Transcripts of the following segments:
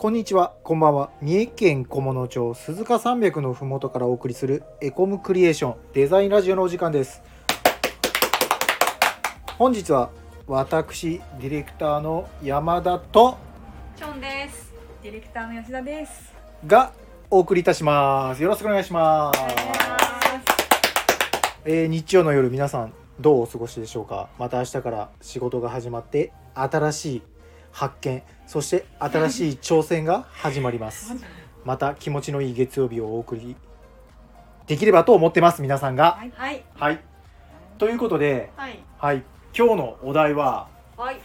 こんにちは、こんばんは。三重県菰野町鈴鹿山脈のふもとからお送りするエコムクリエーションデザインラジオのお時間です。本日は私、ディレクターの山田とチョンです。ディレクターの吉田です。がお送りいたします。よろしくお願いします。えー日曜の夜皆さんどうお過ごしでしょうか？また明日から仕事が始まって新しい発見そして新しい挑戦が始まります また気持ちのいい月曜日をお送りできればと思ってます皆さんがはいはい。はいということではい。はい今日のお題ははい。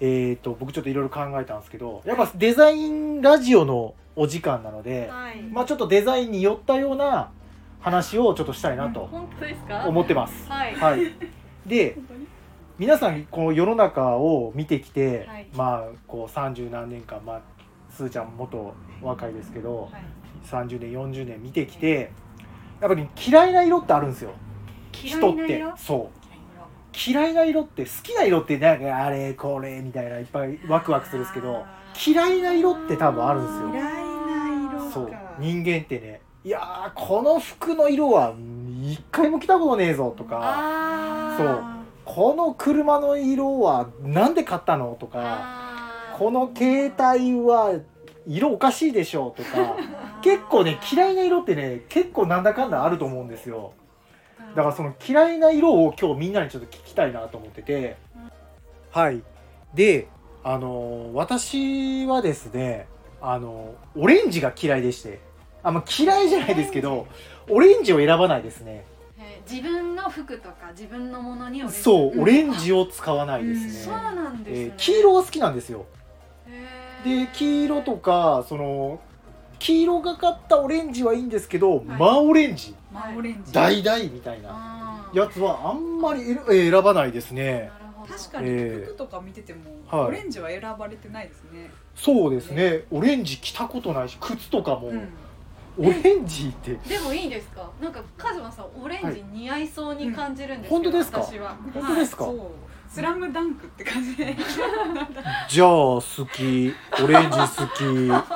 えー、と僕ちょっといろいろ考えたんですけどやっぱデザインラジオのお時間なので、はい。まあちょっとデザインに寄ったような話をちょっとしたいなと本当ですか？思ってます。はい。はい、で皆さんこの世の中を見てきて、はい。まあこう30何年間、まあ、すーちゃんも元若いですけど、はい。30年40年見てきてやっぱり嫌いな色ってあるんですよ。人って嫌いな色？そう。嫌いな色。って好きな色ってなんかあれこれみたいないっぱいワクワクするんですけど嫌いな色って多分あるんですよ。嫌いな色か。そう。人間ってねいやーこの服の色は一回も着たことねえぞとか。あそうこの車の色はなんで買ったのとかこの携帯は色おかしいでしょとか 結構ね嫌いな色ってね結構なんだかんだあると思うんですよ。だからその嫌いな色を今日みんなにちょっと聞きたいなと思ってて。はい。であの私はですねあのオレンジが嫌いでして。あまあ嫌いじゃないですけどオレンジ。を選ばないですね。えー自分の服とか自分のものにオレンジそうオレンジを。を使わないですね、そうなんですね。えー黄色は好きなんですよ。で黄色とかその黄色がかったオレンジはいいんですけど、い。真オレンジ。まあオレンジ。橙みたいなやつはあんまりえー選ばないですね。確かにええ服とか見てても、はい。オレンジは選ばれてないですね。そうですね。オレンジ着たことないし靴とかも、うん。オレンジって。でもいいですか？なんかカズマさんオレンジ似合いそうに感じるんですけど、うん。本当ですか？私は。本当ですか？そう。スラムダンクって感じで。じゃあ好き。オレンジ好き。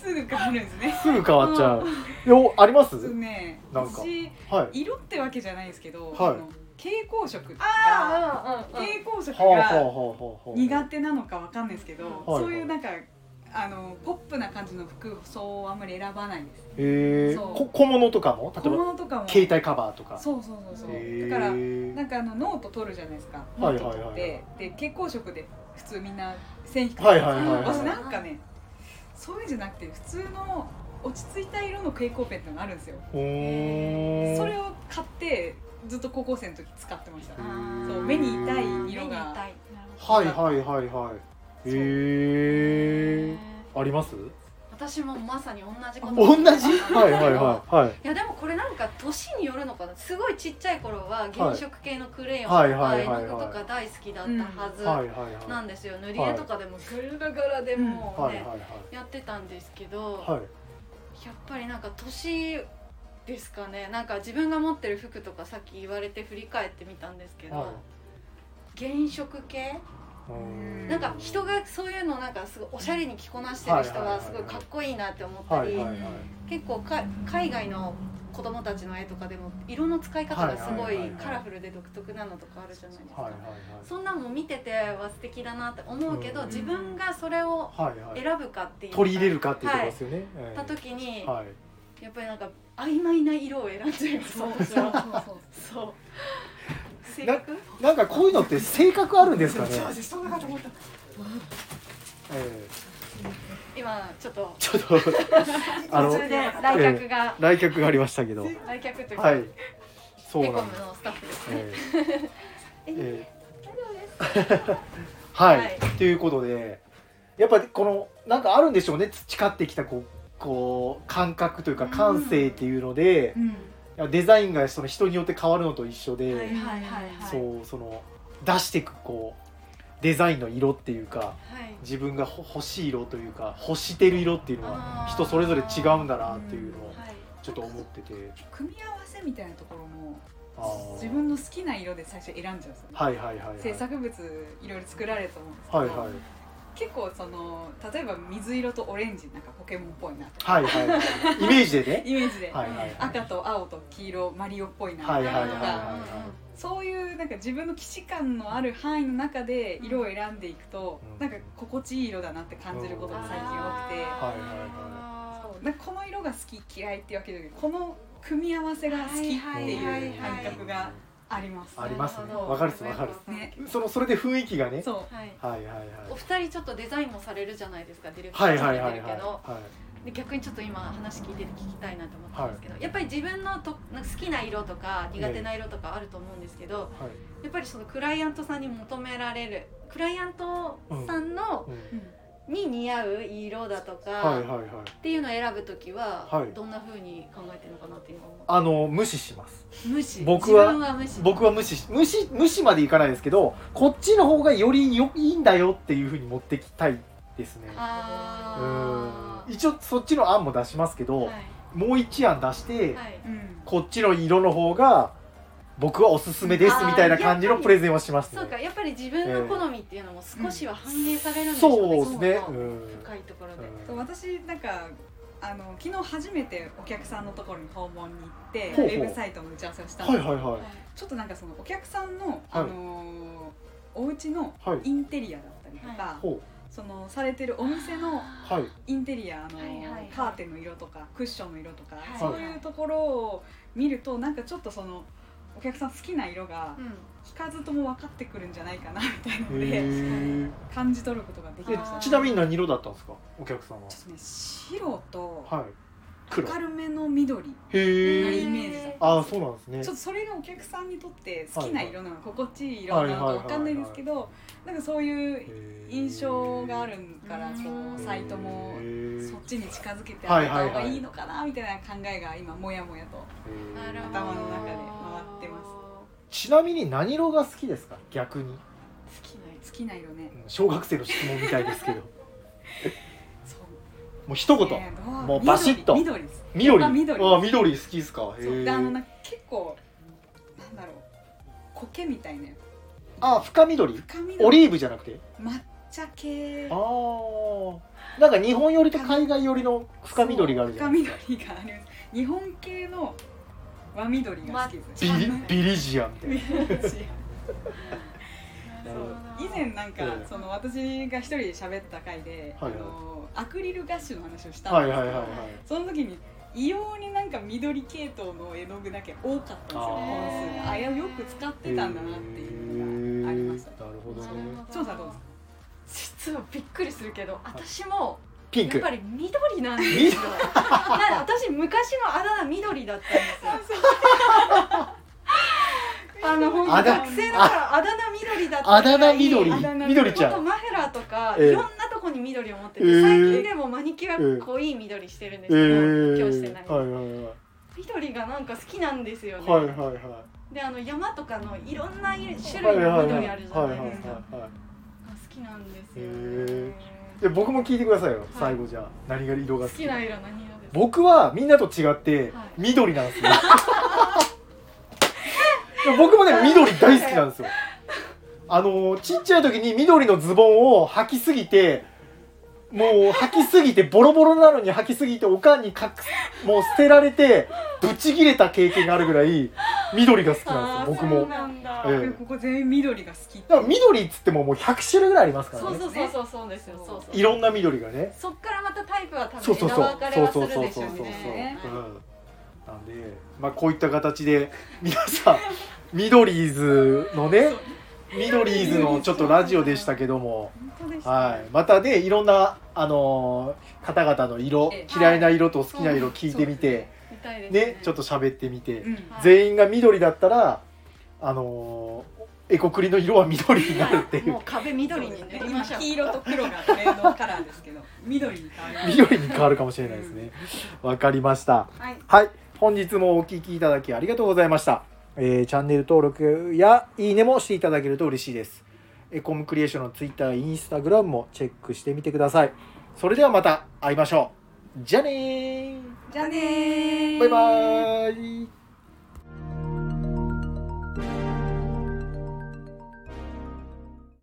すぐ変わるんですね。すぐ変わっちゃう。よあります？ね。なんか。私はい。色ってわけじゃないですけど、はい。蛍光色があーうんうんうん。蛍光色はあはあはが苦手なのかわかんないですけど、はい。そういうなんかあのポップな感じの服装をあんまり選ばないです。へえそう。こ小物とかも？例えば物とかも。携帯カバーとか。そうそうそうそう。だからなんかあのノート取るじゃないですか。ノはいート取って、はい。はいはいで蛍光色で普通みんな線引くはいはいはいはい私なんかねそういうんじゃなくて普通の落ち着いた色の蛍光ペンってのがあるんですよ。おー。それを買ってずっと高校生の時使ってました。そう目に痛い色が。目に痛い。なるほど。はいはいはいはいへえあります？私もまさに同じこと。同じ？はいはいはいはい。いやでもこれなんか年によるのかな。すごいちっちゃい頃は原色系のクレヨンとはい。か絵の具とか大好きだったはずはいはいはいなんですよ。塗り絵とかでもガラガラでもうねはいはいはい。やってたんですけどはいやっぱりなんか年ですかね。なんか自分が持ってる服とかさっき言われて振り返ってみたんですけど、はい。原色系なんか人がそういうのなんかすごいおしゃれに着こなしてる人はいはいはいはい。はすごいかっこいいなって思ったり結構か海外の子供たちの絵とかでも色の使い方がすごはいカラフルで独特なのとかあるじゃないですか。そんなのも見てては素敵だなって思うけどうん自分がそれを選ぶかっていう取り入れるかっていうところですよね。ええた時にはい。やっぱりなんか曖昧な色を選んじゃいますそうそうそう。そうそう性格？なんかこういうのって性格あるんですかね？ええ。今ちょっと。ちょっとあの途中で来客が。来客がありましたけど。来客というか。はい。そうなんです。のスタッフですね。ええ。ええ。大丈夫ですはい、はい。ということでやっぱりこのなんかあるんでしょうね。培ってきたこうこう感覚というかうん。感性っていうので、うんデザインがその人によって変わるのと一緒で、はいはいはいはい。そうその出していくこうデザインの色っていうかはい。自分がほ欲しい色というか欲してる色っていうのは人それぞれ違うんだなっていうのをはい。ちょっと思ってて。組み合わせみたいなところも自分の好きな色で最初選んじゃうんですよね、はいはいはいはい。制作物いろいろ作られると思うんですけど、はいはい結構その例えば水色とオレンジなんかポケモンっぽいなとか。はいはいはい。イメージでね。イメージで、はいはいはい。赤と青と黄色マリオっぽいなとか、はいはいはいはいそういうなんか自分の既視感のある範囲の中で色を選んでいくと、うん。なんか心地いい色だなって感じることが最近多くて、はいはいそうなんかこの色が好き嫌いっていうわけじゃなくてこの組み合わせが好きっていう感覚があります。ありますね。わかるっすわかるっす。ね。そのそれで雰囲気がね。そう。はいはいはい。はいお二人ちょっとデザインもされるじゃないですかディレクタはいーされはいはいはいてるけどはで逆にちょっと今話聞いてて聞きたいなと思ったんですけど、やっぱり自分のとなんか好きな色とか苦手な色とかあると思うんですけど、いはい。やっぱりそのクライアントさんに求められるクライアントさんの、うんに似合う色だとか、はいはいはい。っていうのを選ぶときは、はい。どんな風に考えてるのかなっていう。のを思あの無視します。う無視。僕は自分は無視。僕は無視し無視無視までいかないですけどこっちの方がよりよいいんだよっていうふうに持ってきたいですね。あうん。一応そっちの案も出しますけど、ーはい。もう一案出して、はい。うん。こっちの色の方が僕はおすすめですみたいな感じのプレゼンをしますね。そうかやっぱり自分の好みっていうのも少しは反映されるんでしょそううね、ですね。そのうん。深いところで、そう私なんかあの昨日初めてお客さんのところに訪問に行ってほうほう。ウェブサイトの打ち合わせをしたんですはいはいはい。ちょっとなんかそのお客さんの、あのーお家のはいインテリアだったりとか、ほそのされてるお店のうはい。インテリアのはいはいはい。カーテンの色とかクッションの色とか、はい。そういうところを見るとなんかちょっとそのお客さん好きな色がうん。聞かずとも分かってくるんじゃないかなみたいなのへでー。感じ取ることができえました。ーちなみに何色だったんですか？お客さんは。ちょっとね白とはい。黒。明るめの緑へえなイメージだったああそうなんですね。ちょっとそれがお客さんにとって好きな色なのか心地いい色なのか分かんないですけどなんかそういう印象があるからこうんうサイトもそっちに近づけてあげた方がいいのかなみたいな考えが今もやもやと頭の中でちなみに何色が好きですか？逆に。好きな色ね。うん小学生の質問みたいですけど。そう。もう一言。ねどう？もうバシッと。緑。緑。あ緑好きですか？へそう。であのーな結構なんだろう。苔みたいなあ深緑。深緑。オリーブじゃなくて？抹茶系。ああなんか日本寄りと海外寄りの深緑があるじゃないですか深緑があります。日本系の和緑が好きですビリビリジア。みたいな以前なんか、ええ。その私が一人で喋った回で、はいはい。あのアクリルガッシュの話をしたんですけど、はいはいはいはい。その時に異様になんか緑系統の絵の具だけ多かったんですよ。本数。があよく使ってたんだなっていうのがありました。へーなるほど。ね調査どうですか？実はびっくりするけど私もピンク。やっぱり緑なんですよ。私昔のあだ名緑だったんですよ。あの本当学生の頃あだ名緑だったあだ名緑。あだ名緑。ちゃん。マフラーとか、ええ。いろんなとこに緑を持ってて、ええ。最近でもマニキュア濃い緑してるんですえけど、ー今日してない、はいはいはい緑がなんか好きなんですよね、はいはいはい。であの山とかのいろんな種はい類の緑あるじゃないですか、好きなんですよ、へで僕も聞いてくださいよ。最後じゃあ。何が色が好き。好きな色何色です。か僕はみんなと違ってはい。緑なんですよ。でも僕もね緑大好きなんですよ。あのちっちゃい時に緑のズボンを履きすぎてもう履きすぎてボロボロなのに履きすぎておかんにかくもう捨てられてブチギレた経験があるぐらい緑が好きなんですよ僕そうもなんだ、ええ。ここ全員緑が好きってだから緑っつってももう100種類ぐらいありますからそうねそうそうそうそうですよ。そうそういろんな緑がね。そっからまたタイプは多そうそうそう。分かれはするでしょうそうそうそうそうねう。ん。なんで、まあ、こういった形で 皆さんミドリーズのねミドリーズのちょっとラジオでしたけども、本当でしたはい、またねいろんな、あのー方々の色ええ嫌いな色と好きな色聞いてみて、みたいですねちょっと喋ってみて、うんはい全員が緑だったら、あのーエコクリの色は緑になるっていうもう壁緑に塗りましょう黄色と黒がトレードカラーですけど 緑に変わります緑に変わるかもしれないですね。わかりました。はいはい、本日もお聞きいただきありがとうございました。えーチャンネル登録やいいねもしていただけると嬉しいです。エコムクリエーションの Twitter、Instagram もチェックしてみてください。それではまた会いましょう。じゃあねー。じゃあねーバイバーイ。